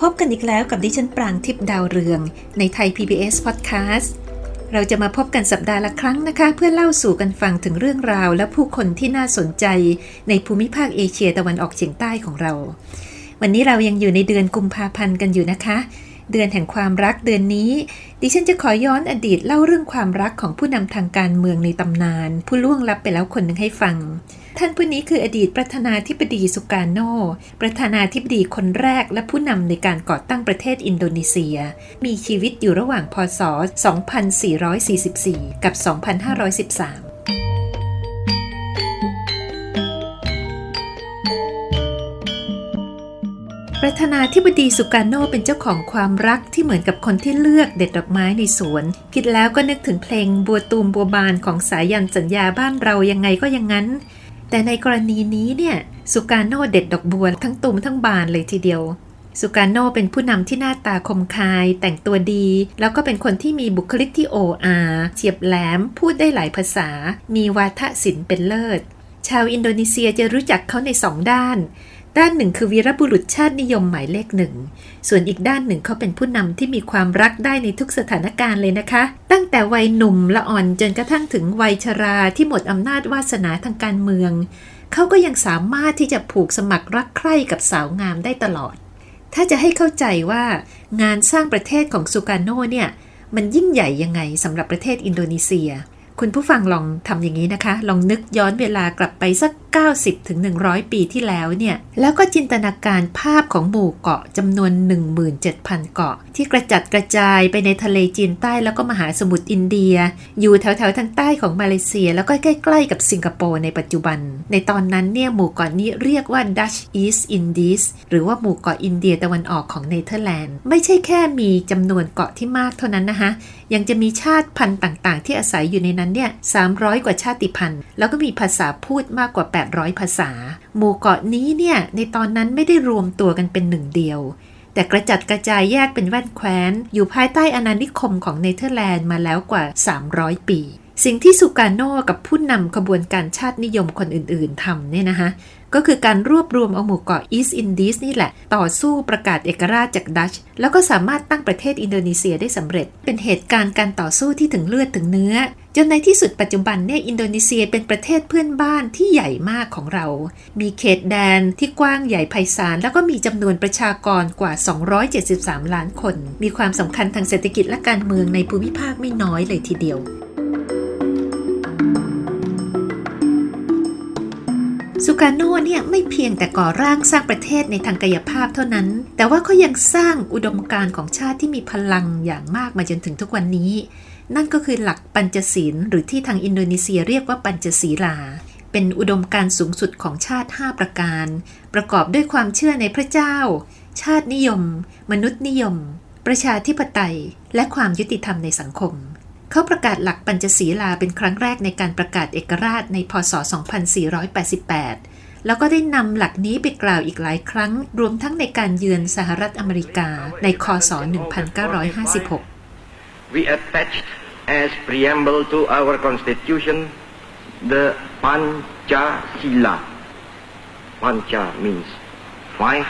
พบกันอีกแล้วกับดิฉันปรางทิพดาวเรือง ในไทย PBS Podcast เราจะมาพบกันสัปดาห์ละครั้งนะคะ เพื่อเล่าสู่กันฟังถึงเรื่องราวและผู้คนที่น่าสนใจในภูมิภาคเอเชียตะวันออกเฉียงใต้ของเรา วันนี้เรายังอยู่ในเดือนกุมภาพันธ์กันอยู่นะคะ เดือนแห่งความรักเดือนนี้ ดิฉันจะขอย้อนอดีตเล่าเรื่องความรักของผู้นำทางการเมืองในตำนาน ผู้ล่วงลับไปแล้วคนหนึ่งให้ฟัง ท่านผู้นี้คืออดีตประธานาธิบดีสุการโน ประธานาธิบดีคนแรกและผู้นำในการก่อตั้งประเทศอินโดนีเซีย มีชีวิตอยู่ระหว่างพศ 2444 กับ 2513ประธานาธิบดีสุการโนเป็นเจ้าของความรักที่เหมือนกับคนที่เลือกเด็ดดอกไม้ในสวน คิดแล้วก็นึกถึงเพลงบัวตูมบัวบานของสายันสัญญาบ้านเรายังไงก็ยังงั้น แต่ในกรณีนี้เนี่ยสุการโนเด็ดดอกบัวทั้งตูมทั้งบานเลยทีเดียว สุการโนเป็นผู้นำที่หน้าตาคมคาย แต่งตัวดี แล้วก็เป็นคนที่มีบุคลิกที่โอ่อ่าเฉียบแหลม พูดได้หลายภาษา มีวาทศิลป์เป็นเลิศ ชาวอินโดนีเซียจะรู้จักเขาในสองด้าน ด้านหนึ่งคือวีรบุรุษชาตินิยมหมายเลขหนึ่ง ส่วนอีกด้านหนึ่งเขาเป็นผู้นำที่มีความรักได้ในทุกสถานการณ์เลยนะคะ ตั้งแต่วัยหนุ่มละอ่อนจนกระทั่งถึงวัยชราที่หมดอำนาจวาสนาทางการเมือง เขาก็ยังสามารถที่จะผูกสมัครรักใคร่กับสาวงามได้ตลอด ถ้าจะให้เข้าใจว่างานสร้างประเทศของสุการโนเนี่ยมันยิ่งใหญ่ยังไงสำหรับประเทศอินโดนีเซีย คุณผู้ฟังลองทำอย่างนี้นะคะ ลองนึกย้อนเวลากลับไปสัก 90ถึง100ปีที่แล้วเนี่ย แล้วก็จินตนาการภาพของหมู่เกาะจำนวน 17,000 เกาะ ที่กระจัดกระจายไปในทะเลจีนใต้แล้วก็มหาสมุทรอินเดีย อยู่แถวๆทางใต้ของมาเลเซีย แล้วก็ใกล้ๆกับสิงคโปร์ในปัจจุบัน ในตอนนั้นเนี่ยหมู่เกาะนี้เรียกว่า Dutch East Indies หรือว่าหมู่เกาะอินเดียตะวันออกของเนเธอร์แลนด์ไม่ใช่แค่มีจำนวนเกาะที่มากเท่านั้นนะคะยังจะมีชาติพันธุ์ต่างๆ ที่อาศัยอยู่ในนั้นเนี่ย300 กว่าชาติพันธุ์ แล้วก็มีภาษาพูดมากกว่า800 ภาษา หมู่เกาะนี้เนี่ยในตอนนั้นไม่ได้รวมตัวกันเป็นหนึ่งเดียว แต่กระจัดกระจายแยกเป็นแว่นแคว้น อยู่ภายใต้อนานิคมของเนเธอร์แลนด์มาแล้วกว่า 300 ปี สิ่งที่สุการโนกับผู้นำขบวนการชาตินิยมคนอื่นๆทำเนี่ยนะคะ ก็คือการรวบรวมเอาหมู่เกาะอีสต์อินดีสนี่แหละ ต่อสู้ประกาศเอกราชจากดัช แล้วก็สามารถตั้งประเทศอินโดนีเซียได้สำเร็จ เป็นเหตุการณ์การต่อสู้ที่ถึงเลือดถึงเนื้อ จนในที่สุดปัจจุบันเนี่ยอินโดนีเซียเป็นประเทศเพื่อนบ้านที่ใหญ่มากของเรา มีเขตแดนที่กว้างใหญ่ไพศาลแล้วก็มีจำนวนประชากรกว่า 273 ล้านคน มีความสำคัญทางเศรษฐกิจและการเมืองในภูมิภาคไม่น้อยเลยทีเดียว สุการโนเนี่ยไม่เพียงแต่ก่อร่างสร้างประเทศในทางกายภาพเท่านั้น แต่ว่าเขายังสร้างอุดมการณ์ของชาติที่มีพลังอย่างมากมาจนถึงทุกวันนี้ นั่นก็คือหลักปัญจศีล หรือที่ทางอินโดนีเซียเรียกว่าปัญจศีลา เป็นอุดมการณ์สูงสุดของชาติ 5 ประการ ประกอบด้วยความเชื่อในพระเจ้า ชาตินิยม มนุษยนิยม ประชาธิปไตย และความยุติธรรมในสังคม เขาประกาศหลักปัญจศีลาเป็นครั้งแรกในการประกาศเอกราชในพศ 2488 แล้วก็ได้นำหลักนี้ไปกล่าวอีกหลายครั้ง รวมทั้งในการเยือนสหรัฐอเมริกาในคศ 1956 we attached as preamble to our constitution the Panchasila. Pancha means five,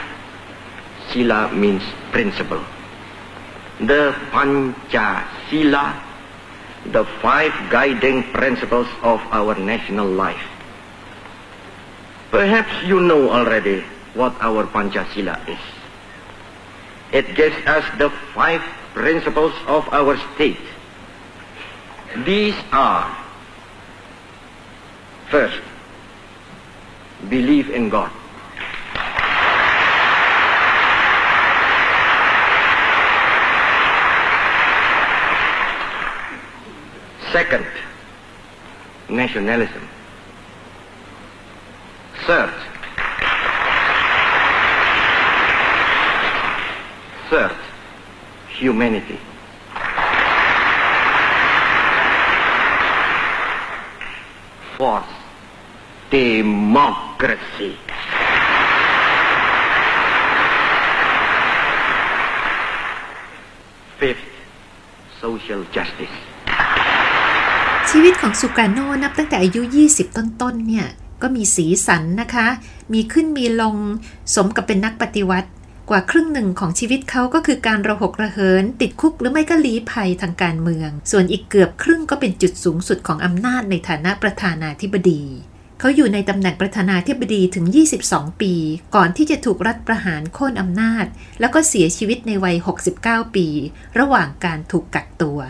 Sila means principle. The Panchasila, the five guiding principles of our national life. Perhaps you know already what our Panchasila is. It gives us the five principles of our state. These are first, believe in God. Second, nationalism. Third, third, humanity. Fourth, democracy. Fifth, social justice. ชีวิตของสุการโนนับตั้งแต่อายุ 20 ต้นๆ เนี่ย ก็มีสีสันนะคะ มีขึ้นมีลง สมกับเป็นนักปฏิวัติ กว่าครึ่งหนึ่งของชีวิตเขาก็คือการระหกระเหิน ติดคุกหรือไม่ก็ลี้ภัยทางการเมือง ส่วนอีกเกือบครึ่งก็เป็นจุดสูงสุดของอำนาจในฐานะประธานาธิบดี เขาอยู่ในตำแหน่งประธานาธิบดีถึง 22 ปี ก่อนที่จะถูกรัฐประหารโค่นอำนาจ แล้วก็เสียชีวิตในวัย 69 ปี ระหว่างการถูกกักตัว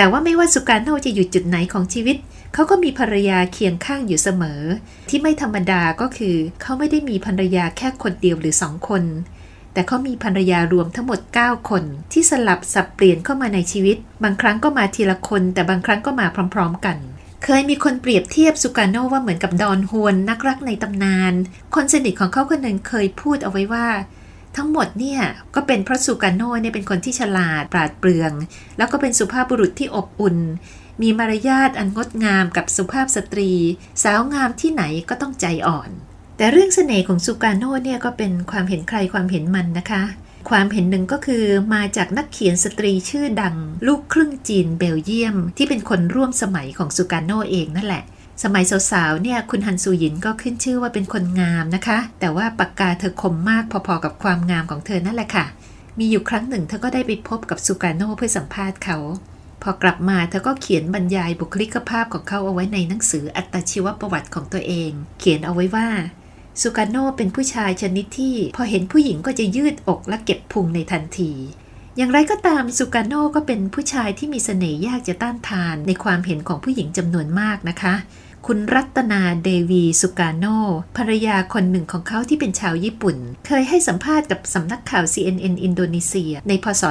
แต่ว่าไม่ว่าสุการโนจะอยู่จุดไหนของชีวิต เขาก็มีภรรยาเคียงข้างอยู่เสมอ ที่ไม่ธรรมดาก็คือ เขาไม่ได้มีภรรยาแค่คนเดียวหรือสองคน แต่เขามีภรรยารวมทั้งหมด 9 คน ที่สลับสับเปลี่ยนเข้ามาในชีวิต บางครั้งก็มาทีละคน แต่บางครั้งก็มาพร้อม ๆ กันเคยมีคนเปรียบเทียบสุการโนว่าเหมือนกับดอนฮวนนักรักในตำนาน คนสนิทของเขาคนหนึ่งเคยพูดเอาไว้ว่า ทั้งหมดเนี่ยก็เป็นเพราะสุการโน่เนี่ยเป็นคนที่ฉลาดปราดเปรื่อง แล้วก็เป็นสุภาพบุรุษที่อบอุ่น มีมารยาทอันงดงามกับสุภาพสตรี สาวงามที่ไหนก็ต้องใจอ่อน แต่เรื่องเสน่ห์ของสุการโน่เนี่ยก็เป็นความเห็นใครความเห็นมันนะคะ ความเห็นหนึ่งก็คือมาจากนักเขียนสตรีชื่อดัง ลูกครึ่งจีนเบลเยียม ที่เป็นคนร่วมสมัยของสุการโน่เองนั่นแหละ สมัยสาวๆเนี่ยคุณฮันซูหยินก็ขึ้นชื่อว่าเป็นคนงามนะคะ แต่ว่าปากกาเธอคมมากพอๆกับความงามของเธอนั่นแหละค่ะ มีอยู่ครั้งหนึ่งเธอก็ได้ไปพบกับสุกาโนเพื่อสัมภาษณ์เขา พอกลับมาเธอก็เขียนบรรยายบุคลิกภาพของเขาเอาไว้ในหนังสืออัตชีวประวัติของตัวเอง เขียนเอาไว้ว่าสุกาโนเป็นผู้ชายชนิดที่ พอเห็นผู้หญิงก็จะยืดอกและเก็บพุงในทันทีอย่างไรก็ตามสุกาโน่ก็เป็นผู้ชายที่มีเสน่ห์ยากจะต้านทานในความเห็นของผู้หญิงจำนวนมากนะคะ คุณรัตนาเดวีสุการโนภรรยาคนหนึ่งของเขาที่เป็นชาวญี่ปุ่น เคยให้สัมภาษณ์กับสำนักข่าว CNN อินโดนีเซีย ในพศ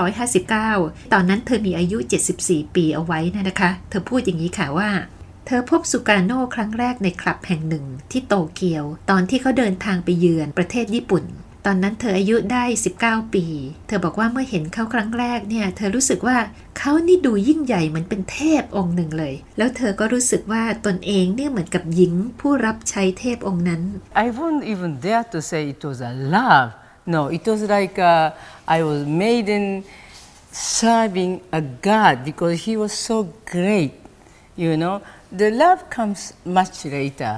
2559 ตอนนั้นเธอมีอายุ 74 ปีเอาไว้นะคะ เธอพูดอย่างนี้ค่ะว่าเธอพบสุการโน่ครั้งแรกในคลับแห่งหนึ่งที่โตเกียว ตอนที่เขาเดินทางไปเยือนประเทศญี่ปุ่น ตอนนั้นเธออายุได้ 19 ปี เธอบอกว่าเมื่อเห็นเขาครั้งแรกเนี่ย เธอรู้สึกว่าเขานี่ดูยิ่งใหญ่เหมือนเป็นเทพองค์หนึ่งเลย แล้วเธอก็รู้สึกว่าตนเองเนี่ยเหมือนกับหญิงผู้รับใช้เทพองค์นั้น I won't even dare to say it was a love. No, it was like uh, I was maiden serving a god because he was so great. You know, the love comes much later.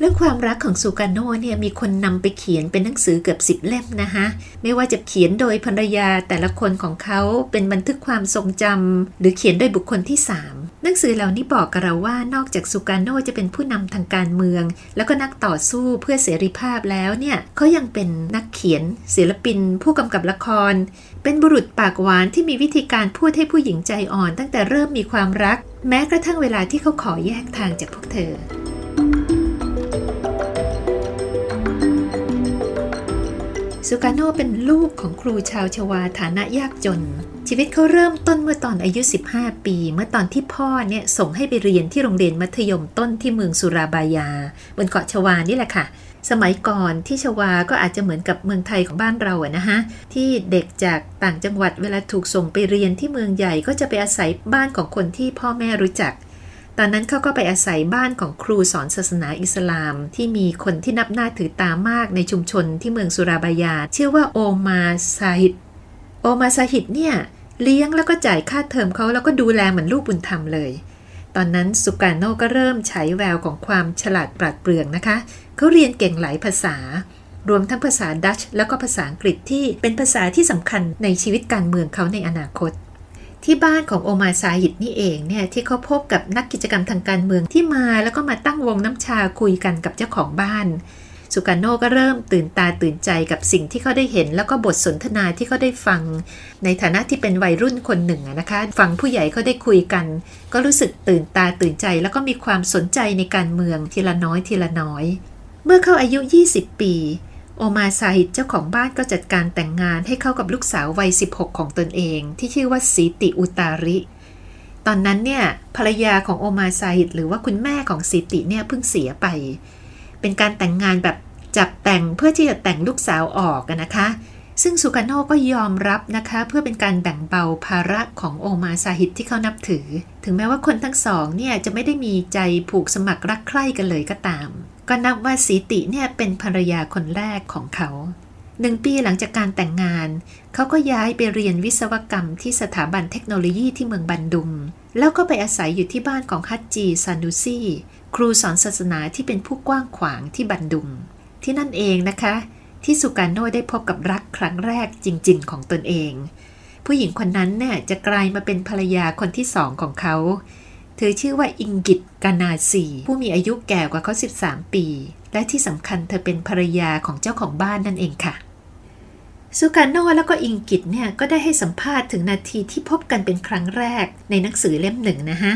เรื่องความรักของสุการโนเนี่ยมีคนนำไปเขียนเป็นหนังสือเกือบสิบเล่มนะคะไม่ว่าจะเขียนโดยภรรยาแต่ละคนของเขาเป็นบันทึกความทรงจำหรือเขียนโดยบุคคลที่ 3 หนังสือเหล่านี้บอกกับเราว่านอกจากสุการโนจะเป็นผู้นำทางการเมือง แล้วก็นักต่อสู้เพื่อเสรีภาพแล้วเนี่ยเขายังเป็นนักเขียน ศิลปิน ผู้กำกับละคร เป็นบุรุษปากหวานที่มีวิธีการพูดให้ผู้หญิงใจอ่อน ตั้งแต่เริ่มมีความรัก แม้กระทั่งเวลาที่เขาขอแยกทางจากพวกเธอ สุการโนเป็นลูกของครูชาวชวาฐานะยากจน ชีวิตเขาเริ่มต้นเมื่อตอนอายุ 15 ปี เมื่อตอนที่พ่อเนี่ยส่งให้ไปเรียนที่โรงเรียนมัธยมต้นที่เมืองสุราบายา บนเกาะชวานี่แหละค่ะ สมัยก่อนที่ชวาก็อาจจะเหมือนกับเมืองไทยของบ้านเราอะนะฮะที่เด็กจากต่างจังหวัดเวลาถูกส่งไปเรียนที่เมืองใหญ่ก็จะไปอาศัยบ้านของคนที่พ่อแม่รู้จัก ตอนนั้นเขาก็ไปอาศัยบ้านของครูสอนศาสนาอิสลาม ที่มีคนที่นับหน้าถือตามากในชุมชนที่เมืองสุราบายา ชื่อว่าโอมาซาฮิดโอมาซาฮิดเนี่ยเลี้ยงแล้วก็จ่ายค่าเทอมเขาแล้วก็ดูแลเหมือนลูกบุญธรรมเลย ตอนนั้นสุการโนก็เริ่มฉายแววของความฉลาดปราดเปรื่องนะคะ เขาเรียนเก่งหลายภาษา รวมทั้งภาษาดัชแล้วก็ภาษาอังกฤษที่เป็นภาษาที่สำคัญในชีวิตการเมืองเขาในอนาคต ที่บ้านของโอมาซาฮิดนี่เองเนี่ยที่เขาพบกับนักกิจกรรมทางการเมืองที่มาแล้วก็มาตั้งวงน้ำชาคุยกันกับเจ้าของบ้านสุการโนก็เริ่มตื่นตาตื่นใจกับสิ่งที่เขาได้เห็น แล้วก็บทสนทนาที่เขาได้ฟัง ในฐานะที่เป็นวัยรุ่นคนหนึ่งนะคะ ฟังผู้ใหญ่เขาได้คุยกัน ก็รู้สึกตื่นตาตื่นใจ แล้วก็มีความสนใจในการเมืองทีละน้อยทีละน้อย เมื่อเข้าอายุ 20 ปี โอมาซาฮิดเจ้าของบ้านก็จัดการแต่งงานให้เข้ากับลูกสาววัย 16 ของตนเอง ที่ชื่อว่าสีติอุตาริ ตอนนั้นเนี่ยภรรยาของโอมาซาฮิดหรือว่าคุณแม่ของสีติเนี่ยเพิ่งเสียไป เป็นการแต่งงานแบบจับแต่งเพื่อที่จะแต่งลูกสาวออกนะคะ ซึ่งสุกาโนก็ยอมรับนะคะ เพื่อเป็นการแบ่งเบาภาระของโอมาซาฮิตที่เขานับถือ ถึงแม้ว่าคนทั้งสองเนี่ยจะไม่ได้มีใจผูกสมัครรักใคร่กันเลยก็ตาม ก็นับว่าสีติเนี่ยเป็นภรรยาคนแรกของเขาหนึ่งปีหลังจากการแต่งงาน เขาก็ย้ายไปเรียนวิศวกรรมที่สถาบันเทคโนโลยีที่เมืองบันดุง แล้วก็ไปอาศัยอยู่ที่บ้านของฮัจจีซานุซีครูสอนศาสนาที่เป็นผู้กว้างขวางที่บันดุง ที่นั่นเองนะคะ ที่สุการโนได้พบกับรักครั้งแรกจริง ๆ ของตนเอง ผู้หญิงคนนั้นเนี่ยจะกลายมาเป็นภรรยาคนที่สองของเขา เธอชื่อว่าอิงกิตกานาซีผู้มีอายุแก่กว่าเขา 13 ปี และที่สำคัญเธอเป็นภรรยาของเจ้าของบ้านนั่นเองค่ะสุการโนแล้วก็อิงกิตเนี่ยก็ได้ให้สัมภาษณ์ถึงนาทีที่พบกันเป็นครั้งแรกในหนังสือเล่มหนึ่งนะฮะ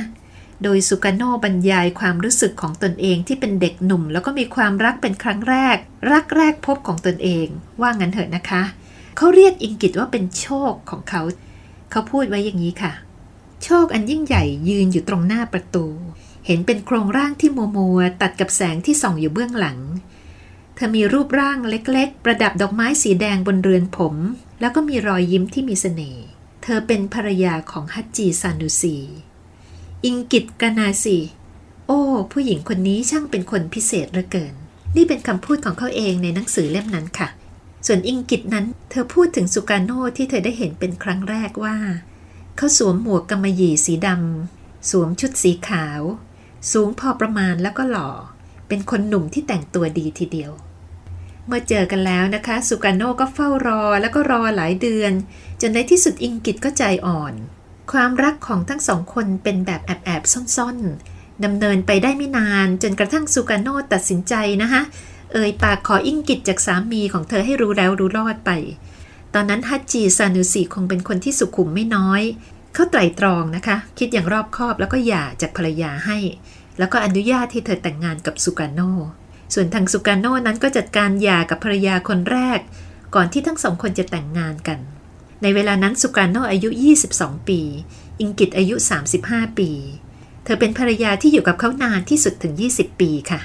โดยสุการโนบรรยายความรู้สึกของตนเองที่เป็นเด็กหนุ่ม แล้วก็มีความรักเป็นครั้งแรก รักแรกพบของตนเอง ว่างั้นเถอะนะคะ เขาเรียกอิงกิตว่าเป็นโชคของเขา เขาพูดไว้อย่างนี้ค่ะ โชคอันยิ่งใหญ่ยืนอยู่ตรงหน้าประตู เห็นเป็นโครงร่างที่มัวมัวตัดกับแสงที่ส่องอยู่เบื้องหลัง เธอมีรูปร่างเล็กๆ ประดับดอกไม้สีแดงบนเรือนผม แล้วก็มีรอยยิ้มที่มีสเสน่ห์ เธอเป็นภรรยาของฮัจจีซานุสี อิงกิตกานาสีโอ้ ผู้หญิงคนนี้ช่างเป็นคนพิเศษเหลือเกิน นี่เป็นคำพูดของเขาเองในหนังสือเล่มนั้นค่ะ ส่วนอิงกิตนั้น เธอพูดถึงสุการโนที่เธอได้เห็นเป็นครั้งแรกว่า เขาสวมหมวกกำมะหยี่สีดำสวมชุดสีขาว สูงพอประมาณแล้วก็หล่อ เป็นคนหนุ่มที่แต่งตัวดีทีเดียว เมื่อเจอกันแล้วนะคะ สุกาโนก็เฝ้ารอแล้วก็รอหลายเดือน จนในที่สุดอิงกิตก็ใจอ่อน ความรักของทั้งสองคนเป็นแบบแอบๆซ่อนๆดำเนินไปได้ไม่นานจนกระทั่งสุกาโนตัดสินใจนะคะเอ่ยปากขออิงกิตจากสามีของเธอให้รู้แล้วรู้รอดไป ตอนนั้นฮัจจีซานุสีคงเป็นคนที่สุขุมไม่น้อย เขาไตรตรองนะคะ คิดอย่างรอบคอบแล้วก็หย่าจากภรรยาให้ แล้วก็อนุญาตให้เธอแต่งงานกับสุกาโน ส่วนทางสุกาโนนั้นก็จัดการหย่ากับภรรยาคนแรก ก่อนที่ทั้งสองคนจะแต่งงานกัน ในเวลานั้นสุกาโนอายุ 22 ปี อิงกิตอายุ 35 ปี เธอเป็นภรรยาที่อยู่กับเขานานที่สุดถึง 20 ปีค่ะ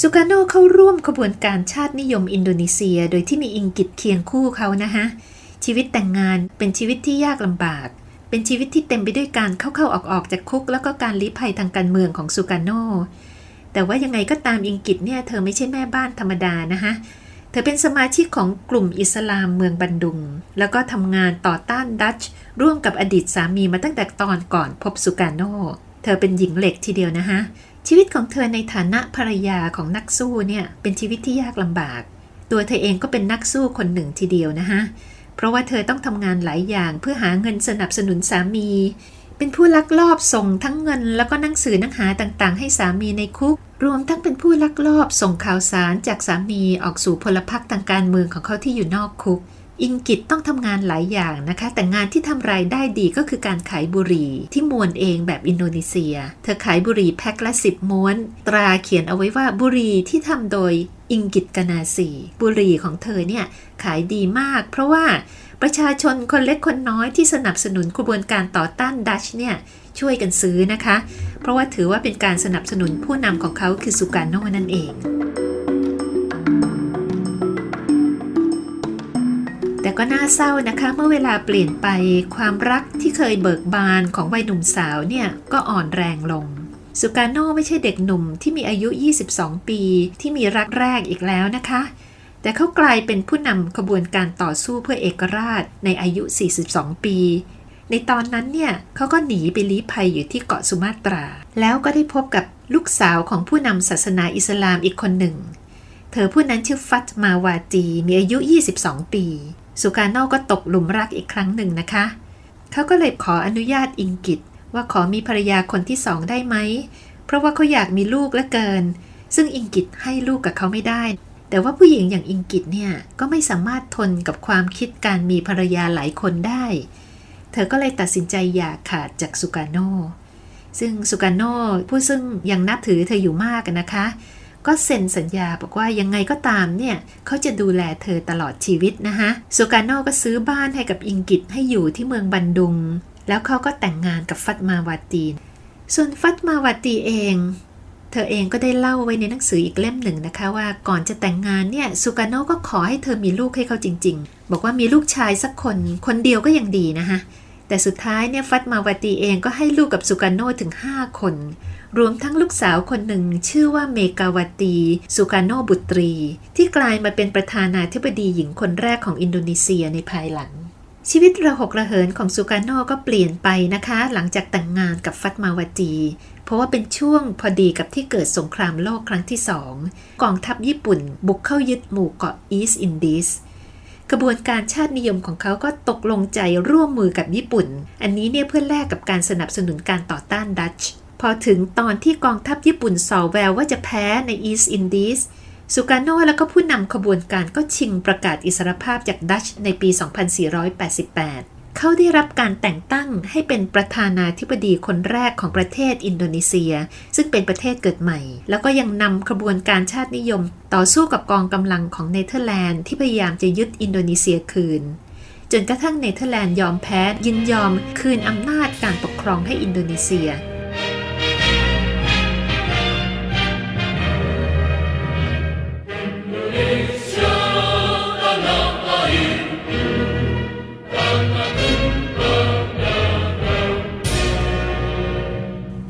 สุกาโนเข้าร่วมขบวนการชาตินิยมอินโดนีเซีย โดยที่มีอิงกิตเคียงคู่เขานะคะชีวิตแต่งงานเป็นชีวิตที่ยากลำบาก เป็นชีวิตที่เต็มไปด้วยการเข้าๆออกๆจากคุก แล้วก็การลี้ภัยทางการเมืองของสุกาโนแต่ว่ายังไงก็ตามอิงกิตเนี่ยเธอไม่ใช่แม่บ้านธรรมดานะคะเธอเป็นสมาชิกของกลุ่มอิสลามเมืองบันดุง แล้วก็ทำงานต่อต้านดัตช์ร่วมกับอดีตสามีมาตั้งแต่ตอนก่อนพบสุกาโนเธอเป็นหญิงเหล็กทีเดียวนะคะ ชีวิตของเธอในฐานะภรรยาของนักสู้เนี่ยเป็นชีวิตที่ยากลำบาก ตัวเธอเองก็เป็นนักสู้คนหนึ่งทีเดียวนะคะเพราะว่าเธอต้องทำงานหลายอย่างเพื่อหาเงินสนับสนุนสามี เป็นผู้ลักลอบส่งทั้งเงิน แล้วก็หนังสือหนังหาต่างๆ ให้สามีในคุก รวมทั้งเป็นผู้ลักลอบส่งข่าวสารจากสามีออกสู่พลพรรคทางการเมืองของเขาที่อยู่นอกคุก อิงกิตต้องทำงานหลายอย่างนะคะ แต่งานที่ทำรายได้ดีก็คือการขายบุหรี่ที่มวนเองแบบอินโดนีเซีย เธอขายบุหรี่แพ็คละสิบม้วน ตราเขียนเอาไว้ว่าบุหรี่ที่ทำโดยอิงกิตกนาสีบุหรี่ของเธอเนี่ยขายดีมาก เพราะว่าประชาชนคนเล็กคนน้อยที่สนับสนุนกระบวนการต่อต้านดัชเนี่ยช่วยกันซื้อนะคะ เพราะว่าถือว่าเป็นการสนับสนุนผู้นำของเขาคือสุการโนนั่นเอง ก็น่าเศร้านะคะ เมื่อเวลาเปลี่ยนไปความรักที่เคยเบิกบานของวัยหนุ่มสาวเนี่ยก็อ่อนแรงลงสุการโนไม่ใช่เด็กหนุ่มที่มีอายุ 22 ปีที่มีรักแรกอีกแล้วนะคะ แต่เขากลายเป็นผู้นำขบวนการต่อสู้เพื่อเอกราชในอายุ 42 ปี ในตอนนั้นเนี่ยเขาก็หนีไปลี้ภัยอยู่ที่เกาะสุมาตรา แล้วก็ได้พบกับลูกสาวของผู้นำศาสนาอิสลามอีกคนหนึ่ง เธอผู้นั้นชื่อฟัตมาวาจีมีอายุ 22 ปี สุการโน่ก็ตกหลุมรักอีกครั้งหนึ่งนะคะ เขาก็เลยขออนุญาตอิงกิตว่าขอมีภรรยาคนที่สองได้ไหม เพราะว่าเขาอยากมีลูกและเกิน ซึ่งอิงกิตให้ลูกกับเขาไม่ได้ แต่ว่าผู้หญิงอย่างอิงกิตเนี่ยก็ไม่สามารถทนกับความคิดการมีภรรยาหลายคนได้ เธอก็เลยตัดสินใจอยากขาดจากสุกาโนซึ่งสุกาโนผู้ซึ่งยังนับถือเธออยู่มากนะคะ ก็เซ็นสัญญาบอกว่ายังไงก็ตามเนี่ยเขาจะดูแลเธอตลอดชีวิตนะคะสุกาโนก็ซื้อบ้านให้กับอิงกิตให้อยู่ที่เมืองบันดุง แล้วเขาก็แต่งงานกับฟัตมาวาตีส่วนฟัตมาวาตีเอง เธอเองก็ได้เล่าไว้ในหนังสืออีกเล่มหนึ่งนะคะว่าก่อนจะแต่งงานเนี่ยสุกาโนก็ขอให้เธอมีลูกให้เขาจริง ๆ บอกว่ามีลูกชายสักคนคนเดียวก็ยังดีนะคะแต่สุดท้ายเนี่ยฟัตมาวาตีเองก็ให้ลูกกับสุกาโนถึง 5 คน รวมทั้งลูกสาวคนหนึ่งชื่อว่าเมกาวตี สุกาโนบุตรี ที่กลายมาเป็นประธานาธิบดีหญิงคนแรกของอินโดนีเซียในภายหลัง ชีวิตระหกระเหินของสุกาโนก็เปลี่ยนไปนะคะ หลังจากแต่งงานกับฟัตมาวตี เพราะว่าเป็นช่วงพอดีกับที่เกิดสงครามโลกครั้งที่สองกองทัพญี่ปุ่นบุกเข้ายึดหมู่เกาะอีสต์อินดีสกระบวนการชาตินิยมของเขาก็ตกลงใจร่วมมือกับญี่ปุ่น อันนี้เนี่ยเพื่อแลกกับการสนับสนุนการต่อต้านดัตช์ พอถึงตอนที่กองทัพญี่ปุ่นส่อแววว่าจะแพ้ในอีสต์อินดีสสุการโนและก็ผู้นำขบวนการก็ชิงประกาศอิสรภาพจากดัตช์ในปี 2488 เขาได้รับการแต่งตั้งให้เป็นประธานาธิบดีคนแรกของประเทศอินโดนีเซีย ซึ่งเป็นประเทศเกิดใหม่ แล้วก็ยังนำขบวนการชาตินิยม ต่อสู้กับกองกำลังของเนเธอร์แลนด์ที่พยายามจะยึดอินโดนีเซียคืน จนกระทั่งเนเธอร์แลนด์ยอมแพ้ยินยอมคืนอำนาจการปกครองให้อินโดนีเซีย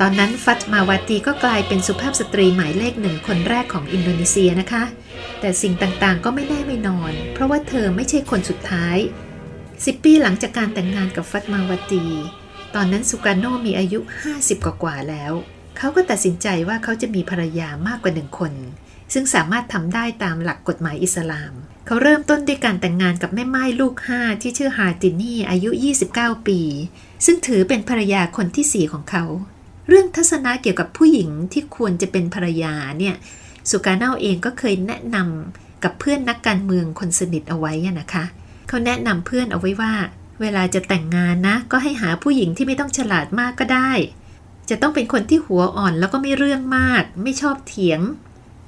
อนนั้นฟัตมาวาตีก็กลายเป็นสุภาพสตรีหมายเลขหนึ่งคนแรกของอินโดนีเซียนะคะ แต่สิ่งต่างๆก็ไม่แน่ไม่นอน เพราะว่าเธอไม่ใช่คนสุดท้ายสิบปีหลังจากการแต่งงานกับฟัตมาวาตี ตอนนั้นสุการโนมีอายุ 50 กว่าแล้ว เขาก็ตัดสินใจว่าเขาจะมีภรรยามากกว่าหนึ่งคน ซึ่งสามารถทำได้ตามหลักกฎหมายอิสลาม เขาเริ่มต้นด้วยการแต่งงานกับแม่ไม้ลูกห้าที่ชื่อฮาตินีอายุ 29 ปี ซึ่งถือเป็นภรรยาคนที่สี่ของเขา เรื่องทัศนะเกี่ยวกับผู้หญิงที่ควรจะเป็นภรรยาเนี่ยสุกาเนาเองก็เคยแนะนำกับเพื่อนนักการเมืองคนสนิทเอาไว้นะคะเขาแนะนำเพื่อนเอาไว้ว่า เวลาจะแต่งงานนะ ก็ให้หาผู้หญิงที่ไม่ต้องฉลาดมากก็ได้ จะต้องเป็นคนที่หัวอ่อนแล้วก็ไม่เรื่องมาก ไม่ชอบเถียง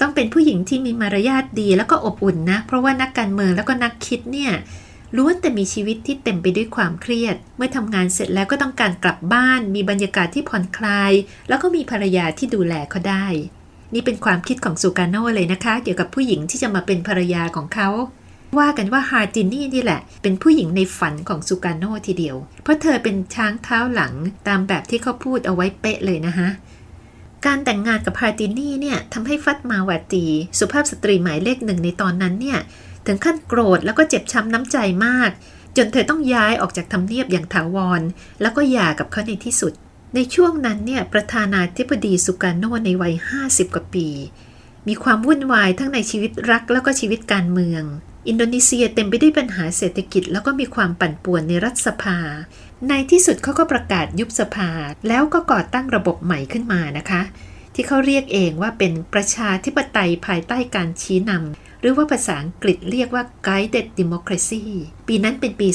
ต้องเป็นผู้หญิงที่มีมารยาทดีแล้วก็อบอุ่นนะ เพราะว่านักการเมืองแล้วก็นักคิดเนี่ย ล้วนแต่มีชีวิตที่เต็มไปด้วยความเครียด เมื่อทำงานเสร็จแล้วก็ต้องการกลับบ้าน มีบรรยากาศที่ผ่อนคลาย แล้วก็มีภรรยาที่ดูแลเขาได้ นี่เป็นความคิดของซูการโนเลยนะคะ เกี่ยวกับผู้หญิงที่จะมาเป็นภรรยาของเขา ว่ากันว่าฮาร์ตินี่นี่แหละ เป็นผู้หญิงในฝันของซูการโนทีเดียว เพราะเธอเป็นช้างเท้าหลังตามแบบที่เขาพูดเอาไว้เป๊ะเลยนะคะการแต่งงานกับฮาร์ตินี่เนี่ยทำให้ฟัตมาวาตี สุภาพสตรีหมายเลขหนึ่งในตอนนั้นเนี่ย ถึงขั้นโกรธแล้วก็เจ็บช้ำน้ำใจมาก จนเธอต้องย้ายออกจากทำเนียบอย่างถาวร แล้วก็หย่ากับเขาในที่สุด ในช่วงนั้นเนี่ยประธานาธิบดีสุการโนในวัย 50 กว่าปี มีความวุ่นวายทั้งในชีวิตรักแล้วก็ชีวิตการเมือง อินโดนีเซียเต็มไปด้วยปัญหาเศรษฐกิจ แล้วก็มีความปั่นป่วนในรัฐสภา ในที่สุดเขาก็ประกาศยุบสภา แล้วก็ก่อตั้งระบบใหม่ขึ้นมานะคะที่เขาเรียกเองว่าเป็นประชาธิปไตยภายใต้การชี้นำหรือว่าภาษาอังกฤษเรียกว่า Guided Democracy ปีนั้นเป็นปี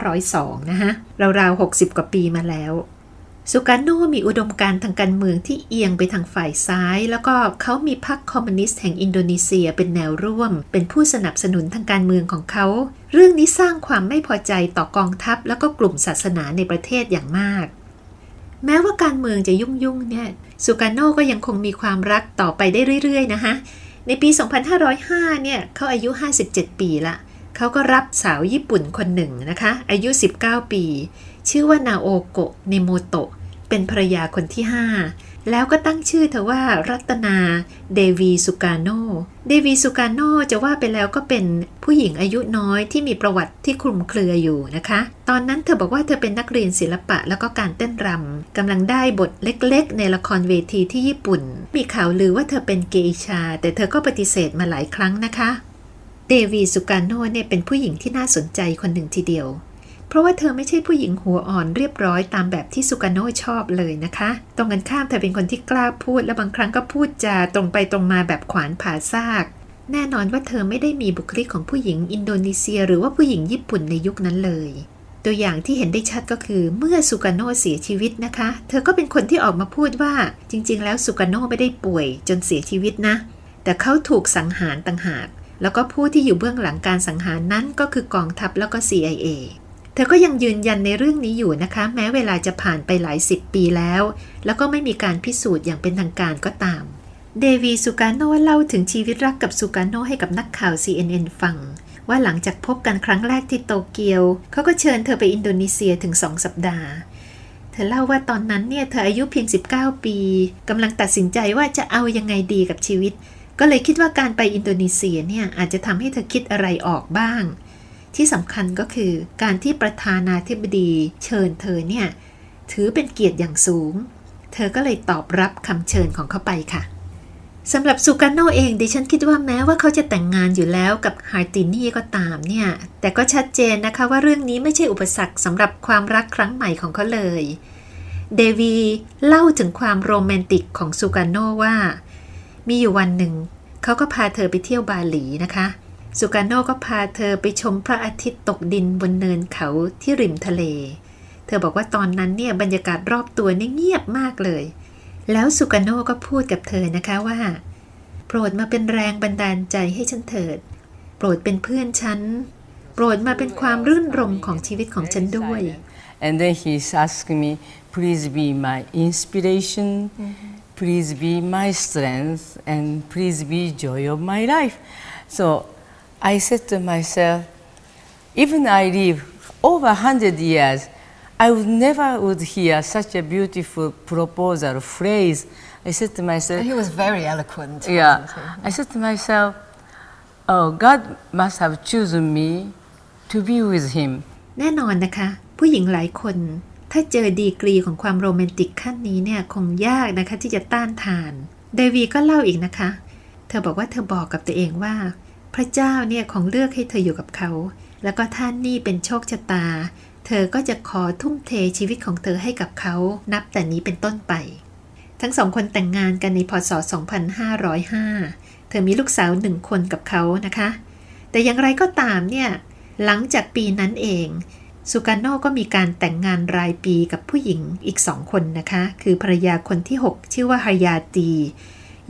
2502 นะฮะราวๆ 60 กว่าปีมาแล้วสุการโนมีอุดมการทางการเมืองที่เอียงไปทางฝ่ายซ้าย แล้วก็เขามีพรรคคอมมิวนิสต์แห่งอินโดนีเซียเป็นแนวร่วม เป็นผู้สนับสนุนทางการเมืองของเขา เรื่องนี้สร้างความไม่พอใจต่อกองทัพ แล้วก็กลุ่มศาสนาในประเทศอย่างมาก แม้ว่าการเมืองจะยุ่งๆเนี่ยสุการโนก็ยังคงมีความรักต่อไปได้เรื่อยๆ นะคะ ในปี 2505 เนี่ยเขาอายุ 57 ปีละเขาก็รับสาวญี่ปุ่นคนหนึ่งนะคะ อายุ 19 ปี ชื่อว่านาโอโกะเนโมโตะเป็นภรรยาคนที่ 5 แล้วก็ตั้งชื่อเธอว่ารัตนาเดวีสุกาโนเดวีสุกาโนจะว่าไปแล้วก็เป็นผู้หญิงอายุน้อยที่มีประวัติที่คลุมเครืออยู่นะคะ ตอนนั้นเธอบอกว่าเธอเป็นนักเรียนศิลปะแล้วก็การเต้นรำกำลังได้บทเล็กๆ ในละครเวทีที่ญี่ปุ่น มีข่าวลือว่าเธอเป็นเกอิชา แต่เธอก็ปฏิเสธมาหลายครั้งนะคะ เดวีสุกาโนเนี่ยเป็นผู้หญิงที่น่าสนใจคนหนึ่งทีเดียว เพราะว่าเธอไม่ใช่ผู้หญิงหัวอ่อนเรียบร้อยตามแบบที่สุกาโนชอบเลยนะคะ ตรงกันข้ามเธอเป็นคนที่กล้าพูดและบางครั้งก็พูดจาตรงไปตรงมาแบบขวานผ่าซาก แน่นอนว่าเธอไม่ได้มีบุคลิกของผู้หญิงอินโดนีเซีย หรือว่าผู้หญิงญี่ปุ่นในยุคนั้นเลยตัวอย่างที่เห็นได้ชัดก็คือเมื่อสุกาโนเสียชีวิตนะคะ เธอก็เป็นคนที่ออกมาพูดว่าจริง ๆ แล้วสุกาโนไม่ได้ป่วยจนเสียชีวิตนะ แต่เขาถูกสังหารต่างหาก แล้วก็ผู้ที่อยู่เบื้องหลังการสังหารนั้นก็คือกองทัพแล้วก็ CIA เธอก็ยังยืนยันในเรื่องนี้อยู่นะคะ แม้เวลาจะผ่านไปหลายสิบปีแล้ว แล้วก็ไม่มีการพิสูจน์อย่างเป็นทางการก็ตาม เดวีสุกาโนเล่าถึงชีวิตรักกับสุกาโนให้กับนักข่าว CNN ฟัง ว่าหลังจากพบกันครั้งแรกที่โตเกียวเขาก็เชิญเธอไปอินโดนีเซียถึงสองสัปดาห์เธอเล่าว่าตอนนั้นเนี่ยเธออายุเพียง 19 ปีกำลังตัดสินใจว่าจะเอายังไงดีกับชีวิต ก็เลยคิดว่าการไปอินโดนีเซียเนี่ยอาจจะทำให้เธอคิดอะไรออกบ้าง ที่สำคัญก็คือการที่ประธานาธิบดีเชิญเธอเนี่ย ถือเป็นเกียรติอย่างสูง เธอก็เลยตอบรับคำเชิญของเขาไปค่ะสำหรับซูการโนเองดิฉันคิดว่าแม้ว่าเขาจะแต่งงานอยู่แล้วกับฮาร์ตินี่ก็ตามเนี่ย แต่ก็ชัดเจนนะคะว่าเรื่องนี้ไม่ใช่อุปสรรคสำหรับความรักครั้งใหม่ของเขาเลย เดวีเล่าถึงความโรแมนติกของซูการโนว่า มีอยู่วันหนึ่ง เขาก็พาเธอไปเที่ยวบาหลีนะคะ ซูการโนก็พาเธอไปชมพระอาทิตย์ตกดินบนเนินเขาที่ริมทะเล เธอบอกว่าตอนนั้นเนี่ยบรรยากาศรอบตัวนี่เงียบมากเลย แล้วสุกาโนก็พูดกับเธอนะคะว่า โปรดมาเป็นแรงบันดาลใจให้ฉันเถิด โปรดเป็นเพื่อนฉัน โปรดมาเป็นความรื่นรมของชีวิตของฉันด้วย And then he's asking me, please be my inspiration, please be my strength, and please be joy of my life. So I said to myself, even I live over 100 years, I would never would hear such a beautiful proposal phrase. I said to myself, He was very eloquent. yeah. wasn't he? I said to myself, oh, God must have chosen me to be with Him. แน่นอนนะคะ ผู้หญิงหลายคน ถ้าเจอดีกรีของความโรแมนติกขั้นนี้เนี่ยคงยากนะคะที่จะต้านทาน เดวีก็เล่าอีกนะคะ เธอบอกว่าเธอบอกกับตัวเองว่า พระเจ้าเนี่ยคงเลือกให้เธออยู่กับเขา แล้วก็ท่านนี่เป็นโชคชะตา เธอก็จะขอทุ่มเทชีวิตของเธอให้กับเขานับแต่นี้เป็นต้นไป ทั้งสองคนแต่งงานกันในพศ 2505 เธอมีลูกสาวหนึ่งคนกับเขานะคะ แต่อย่างไรก็ตามเนี่ยหลังจากปีนั้นเองสุการโนก็มีการแต่งงานรายปีกับผู้หญิงอีกสองคนนะคะ คือภรรยาคนที่ 6 ชื่อว่าฮายาตี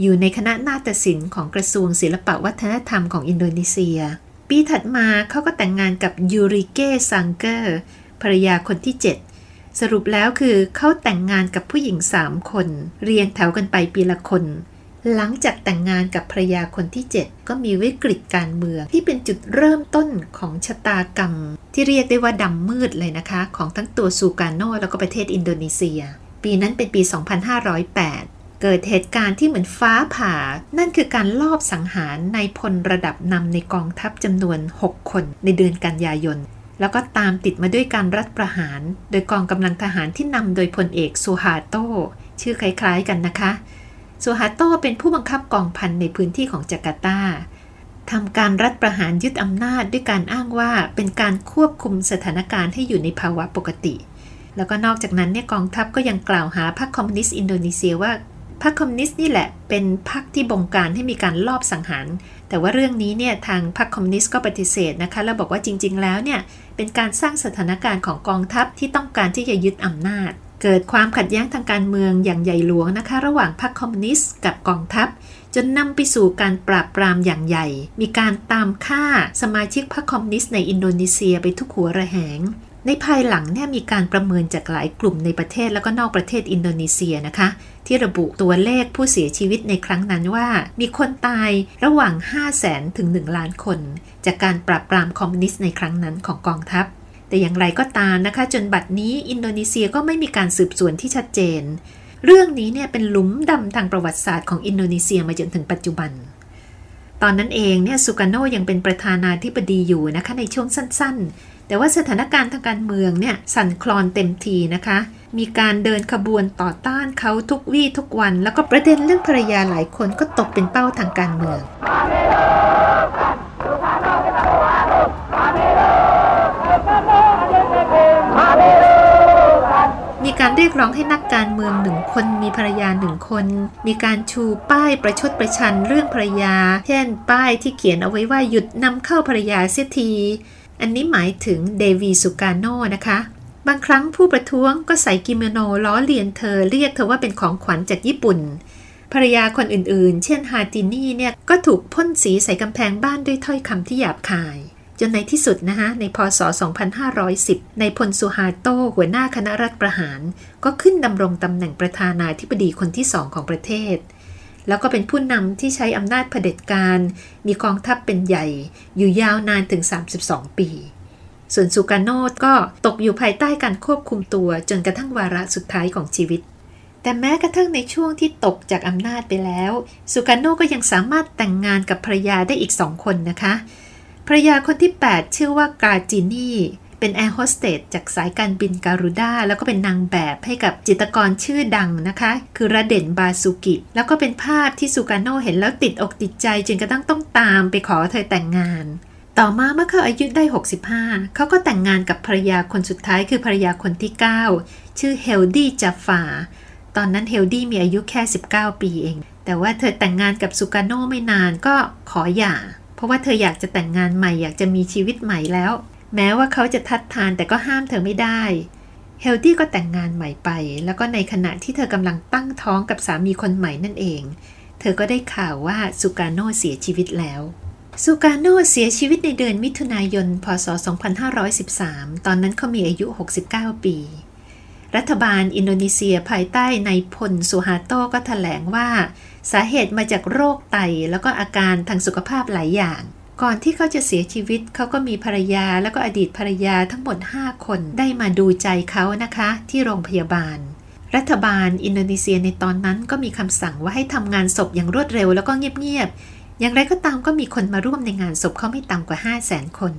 อยู่ในคณะนาฏศิลป์ของกระทรวงศิลปวัฒนธรรมของอินโดนีเซีย ปีถัดมาเขาก็แต่งงานกับยูริเกซังเกอร์ภรรยาคนที่ 7 สรุปแล้วคือเขาแต่งงานกับผู้หญิง3คน เรียงแถวกันไปปีละคน หลังจากแต่งงานกับภรรยาคนที่ 7 ก็มีวิกฤตการเมืองที่เป็นจุดเริ่มต้นของชะตากรรม ที่เรียกได้ว่าดำมืดเลยนะคะ ของทั้งตัวซูการโนแล้วก็ประเทศอินโดนีเซีย ปีนั้นเป็นปี 2508 เกิดเหตุการณ์ที่เหมือนฟ้าผ่า นั่นคือการลอบสังหารในพลระดับนำในกองทัพจำนวน 6 คนในเดือนกันยายน แล้วก็ตามติดมาด้วยการรัฐประหาร โดยกองกำลังทหารที่นำโดยพลเอกซูฮาโต ชื่อคล้ายๆกันนะคะซูฮาโตเป็นผู้บังคับกองพันในพื้นที่ของจาการ์ตาทำการรัฐประหารยึดอำนาจด้วยการอ้างว่าเป็นการควบคุมสถานการณ์ให้อยู่ในภาวะปกติ แล้วก็นอกจากนั้นเนี่ยกองทัพก็ยังกล่าวหาพรรคคอมมิวนิสต์อินโดนีเซียว่า พรรคคอมมิวนิสต์นี่แหละเป็นพรรคที่บงการให้มีการลอบสังหาร แต่ว่าเรื่องนี้เนี่ยทางพรรคคอมมิวนิสต์ก็ปฏิเสธนะคะแล้วบอกว่าจริง ๆ แล้วเนี่ยเป็นการสร้างสถานการณ์ของกองทัพที่ต้องการที่จะยึดอำนาจ เกิดความขัดแย้งทางการเมืองอย่างใหญ่หลวงนะคะ ระหว่างพรรคคอมมิวนิสต์กับกองทัพ จนนำไปสู่การปราบปรามอย่างใหญ่ มีการตามฆ่าสมาชิกพรรคคอมมิวนิสต์ในอินโดนีเซียไปทุกหัวระแหง ในภายหลังเนี่ยมีการประเมินจากหลายกลุ่มในประเทศแล้วก็นอกประเทศอินโดนีเซียนะคะ ที่ระบุตัวเลขผู้เสียชีวิตในครั้งนั้นว่า มีคนตายระหว่าง 5 0 0แสนถึง 1 ล้านคน จากการปราบปรามคอมมิวนิสต์ในครั้งนั้นของกองทัพ แต่อย่างไรก็ตามนะคะ จนบัดนี้อินโดนีเซียก็ไม่มีการสืบสวนที่ชัดเจน เรื่องนี้เนี่ยเป็นหลุมดำทางประวัติศาสตร์ของอินโดนีเซียมาจนถึงปัจจุบันตอนนั้นเองเนี่ยสุกาโนยังเป็นประธานาธิบดีอยู่นะคะในช่วงสั้นๆ แต่ว่าสถานการณ์ทางการเมืองเนี่ยสั่นคลอนเต็มทีนะคะ มีการเดินขบวนต่อต้านเขาทุกวี่ทุกวัน แล้วก็ประเด็นเรื่องภรรยาหลายคนก็ตกเป็นเป้าทางการเมืองมีการเรียกร้องให้นักการเมืองหนึ่งคนมีภรรยาหนึ่งคน มีการชูป้ายประชดประชันเรื่องภรรยา เช่น ป้ายที่เขียนเอาไว้ว่าหยุดนำเข้าภรรยาเสียที อันนี้หมายถึงเดวีสุกาโนนะคะ บางครั้งผู้ประท้วงก็ใส่กิโมโนล้อเลียนเธอเรียกเธอว่าเป็นของขวัญจากญี่ปุ่นภรรยาคนอื่นๆ เช่นฮาตินี่เนี่ยก็ถูกพ่นสีใส่กำแพงบ้านด้วยถ้อยคำที่หยาบคาย จนในที่สุดนะคะในพศ 2510 ในพลสุฮาโต หัวหน้าคณะรัฐประหาร ก็ขึ้นดำรงตำแหน่งประธานาธิบดีคนที่สองของประเทศ แล้วก็เป็นผู้นำที่ใช้อำนาจเผด็จการ มีกองทัพเป็นใหญ่ อยู่ยาวนานถึง 32 ปี ส่วนสุการโนก็ตกอยู่ภายใต้การควบคุมตัวจนกระทั่งวาระสุดท้ายของชีวิต แต่แม้กระทั่งในช่วงที่ตกจากอำนาจไปแล้ว สุการโนก็ยังสามารถแต่งงานกับภรรยาได้อีกสองคนนะคะภรรยาคนที่ 8 ชื่อว่ากาจินี เป็นแอร์โฮสเตสจากสายการบินการูด้าแล้วก็เป็นนางแบบให้กับจิตรกรชื่อดังนะคะ คือระเด่นบาสุกิ แล้วก็เป็นภาพที่สุกาโนเห็นแล้วติดอกติดใจจนกระทั่งต้องตามไปขอเธอแต่งงาน ต่อมาเมื่อเขาอายุได้ 65 เขาก็แต่งงานกับภรรยาคนสุดท้ายคือภรรยาคนที่ 9 ชื่อเฮลดี้จาฟาตอนนั้นเฮลดี้มีอายุแค่ 19 ปีเอง แต่ว่าเธอแต่งงานกับสุกาโนไม่นานก็ขอหย่า เพราะว่าเธออยากจะแต่งงานใหม่อยากจะมีชีวิตใหม่แล้ว แม้ว่าเขาจะทัดทานแต่ก็ห้ามเธอไม่ได้ เฮลตี้ก็แต่งงานใหม่ไป แล้วก็ในขณะที่เธอกำลังตั้งท้องกับสามีคนใหม่นั่นเอง เธอก็ได้ข่าวว่าสุกาโนเสียชีวิตแล้วสุกาโนเสียชีวิตในเดือนมิถุนายน พศ 2513 ตอนนั้นเขามีอายุ 69 ปี รัฐบาลอินโดนีเซียภายใต้ในพลสุฮาโตก็ถแถลงว่า สาเหตุมาจากโรคไตแล้วก็อาการทางสุขภาพหลายอย่าง ก่อนที่เขาจะเสียชีวิตเขาก็มีภรรยาแล้วก็อดีตภรรยาทั้งหมด 5 คนได้มาดูใจเขานะคะ ที่โรงพยาบาล รัฐบาลอินโดนีเซียในตอนนั้นก็มีคำสั่งว่าให้ทำงานศพอย่างรวดเร็วแล้วก็เงียบๆ อย่างไรก็ตามก็มีคนมาร่วมในงานศพเขาไม่ต่ำกว่า 5 0 0แสนคน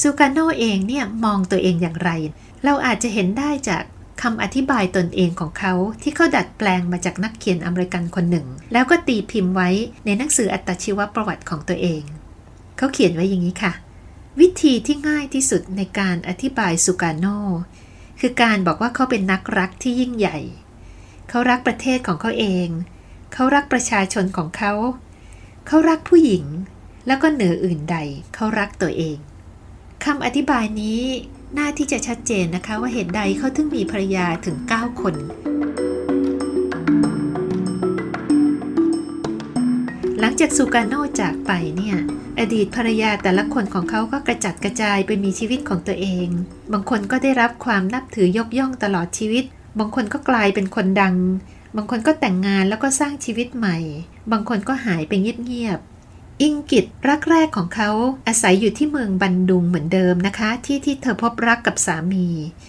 ซูการโนเองเนี่ยมองตัวเองอย่างไร เราอาจจะเห็นได้จากคำอธิบายตนเองของเขาที่เขาดัดแปลงมาจากนักเขียนอเมริกันคนหนึ่ง แล้วก็ตีพิมพ์ไว้ในหนังสืออัตชีวประวัติของตัวเอง เขาเขียนไว้อย่างนี้ค่ะ วิธีที่ง่ายที่สุดในการอธิบายสุกาโนคือการบอกว่าเขาเป็นนักรักที่ยิ่งใหญ่ เขารักประเทศของเขาเอง เขารักประชาชนของเขา เขารักผู้หญิง แล้วก็เหนืออื่นใด เขารักตัวเองคำอธิบายนี้น่าที่จะชัดเจนนะคะว่าเหตุใดเขาถึงมีภรรยาถึง 9 คน หลังจากสุกาโนจากไปเนี่ย อดีตภรรยาแต่ละคนของเขาก็กระจัดกระจายไปมีชีวิตของตัวเอง บางคนก็ได้รับความนับถือยกย่องตลอดชีวิต บางคนก็กลายเป็นคนดัง บางคนก็แต่งงานแล้วก็สร้างชีวิตใหม่ บางคนก็หายไปเงียบๆ อิงกิตรักแรกของเขาอาศัยอยู่ที่เมืองบันดุงเหมือนเดิมนะคะ ที่ที่เธอพบรักกับสามี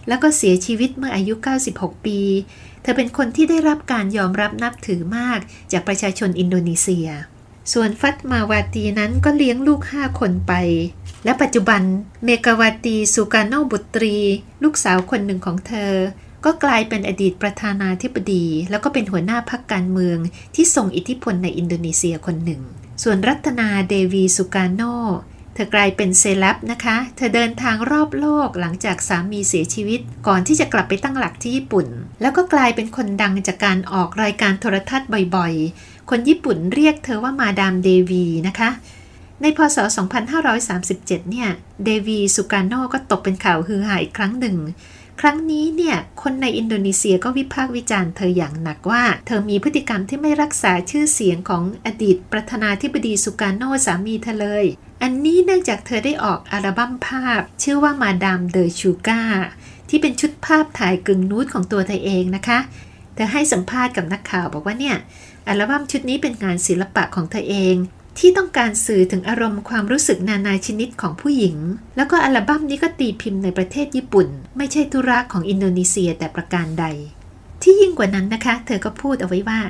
แล้วก็เสียชีวิตเมื่ออายุ 96 ปี เธอเป็นคนที่ได้รับการยอมรับนับถือมากจากประชาชนอินโดนีเซีย ส่วนฟัตมาวาตีนั้นก็เลี้ยงลูกห้าคนไป และปัจจุบันเมกาวาตีสุการโนบุตรี ลูกสาวคนหนึ่งของเธอ ก็กลายเป็นอดีตประธานาธิบดี แล้วก็เป็นหัวหน้าพรรคการเมืองที่ทรงอิทธิพลในอินโดนีเซียคนหนึ่ง ส่วนรัตนาเดวีสุการโนเธอกลายเป็นเซเลบนะคะ เธอเดินทางรอบโลกหลังจากสามีเสียชีวิต ก่อนที่จะกลับไปตั้งหลักที่ญี่ปุ่น แล้วก็กลายเป็นคนดังจากการออกรายการโทรทัศน์บ่อยๆ คนญี่ปุ่นเรียกเธอว่ามาดามเดวีนะคะ ในพศ 2537 เนี่ย เดวีสุการโนก็ตกเป็นข่าวฮือฮาอีกครั้งหนึ่ง ครั้งนี้เนี่ย คนในอินโดนีเซียก็วิพากษ์วิจารณ์เธออย่างหนักว่า เธอมีพฤติกรรมที่ไม่รักษาชื่อเสียงของอดีตประธานาธิบดีสุการโนสามีเธอเลย อันนี้เนื่องจากเธอได้ออกอัลบั้มภาพ ชื่อว่ามาดามเดอชูกาที่เป็นชุดภาพถ่ายกึ่งนูดของตัวเธอเองนะคะ เธอให้สัมภาษณ์กับนักข่าวบอกว่าเนี่ย อัลบั้มชุดนี้เป็นงานศิลปะของเธอเอง ที่ต้องการสื่อถึงอารมณ์ความรู้สึกนานาชนิดของผู้หญิง แล้วก็อัลบั้มนี้ก็ตีพิมพ์ในประเทศญี่ปุ่น ไม่ใช่ธุระของอินโดนีเซียแต่ประการใด ที่ยิ่งกว่านั้นนะคะ เธอก็พูดเอาไว้ว่า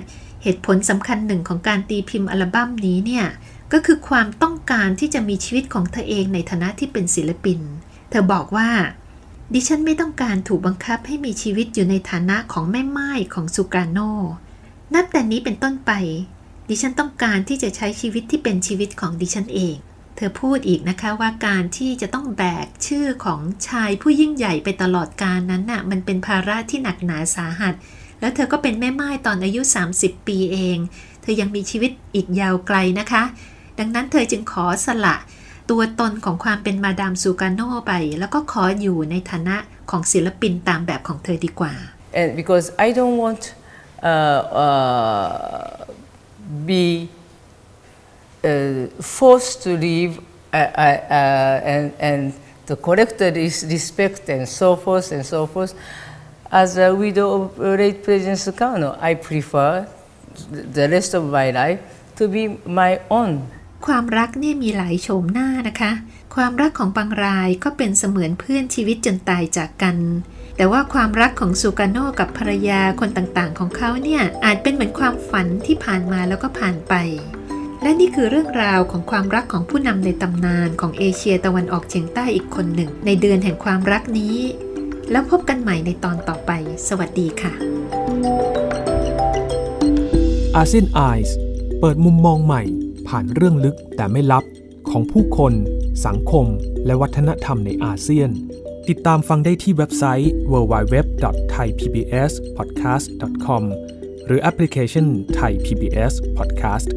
เหตุผลสำคัญหนึ่งของการตีพิมพ์อัลบั้มนี้เนี่ยก็คือความต้องการที่จะมีชีวิตของเธอเองในฐานะที่เป็นศิลปิน เธอบอกว่า ดิฉันไม่ต้องการถูกบังคับให้มีชีวิตอยู่ในฐานะของแม่ไม้ของซูการโน นับแต่นี้เป็นต้นไป ดิฉันต้องการที่จะใช้ชีวิตที่เป็นชีวิตของดิฉันเอง เธอพูดอีกนะคะว่าการที่จะต้องแบกชื่อของชายผู้ยิ่งใหญ่ไปตลอดกาลนั้นน่ะมันเป็นภาระที่หนักหนาสาหัส แล้วเธอก็เป็นแม่ไม้ตอนอายุ 30 ปีเอง เธอยังมีชีวิตอีกยาวไกลนะคะ ดังนั้นเธอจึงขอสละตัวตนของความเป็นมาดามซูการโนไป แล้วก็ขออยู่ในฐานะของศิลปินตามแบบของเธอดีกว่า And because I don't want be uh, forced to leave uh, uh, and and the collected respect and so forth and so forth as a widow of late President Sukarno I prefer the rest of my life to be my own. ความรักเนี่ยมีหลายโฉมหน้านะคะ ความรักของบางรายก็เป็นเสมือนเพื่อนชีวิตจนตายจากกัน แต่ว่าความรักของซูกาโน่กับภรรยาคนต่างๆ ของเขาเนี่ยอาจเป็นเหมือนความฝันที่ผ่านมาแล้วก็ผ่านไป และนี่คือเรื่องราวของความรักของผู้นำในตำนานของเอเชียตะวันออกเฉียงใต้อีกคนหนึ่ง ในเดือนแห่งความรักนี้ แล้วพบกันใหม่ในตอนต่อไป สวัสดีค่ะอาเซียนไอส์เปิดมุมมองใหม่ ผ่านเรื่องลึกแต่ไม่ลับของผู้คน สังคม และวัฒนธรรมในอาเซียน ติดตามฟังได้ที่เว็บไซต์ www.thaipbspodcast.com หรือแอปพลิเคชัน Thai PBS Podcast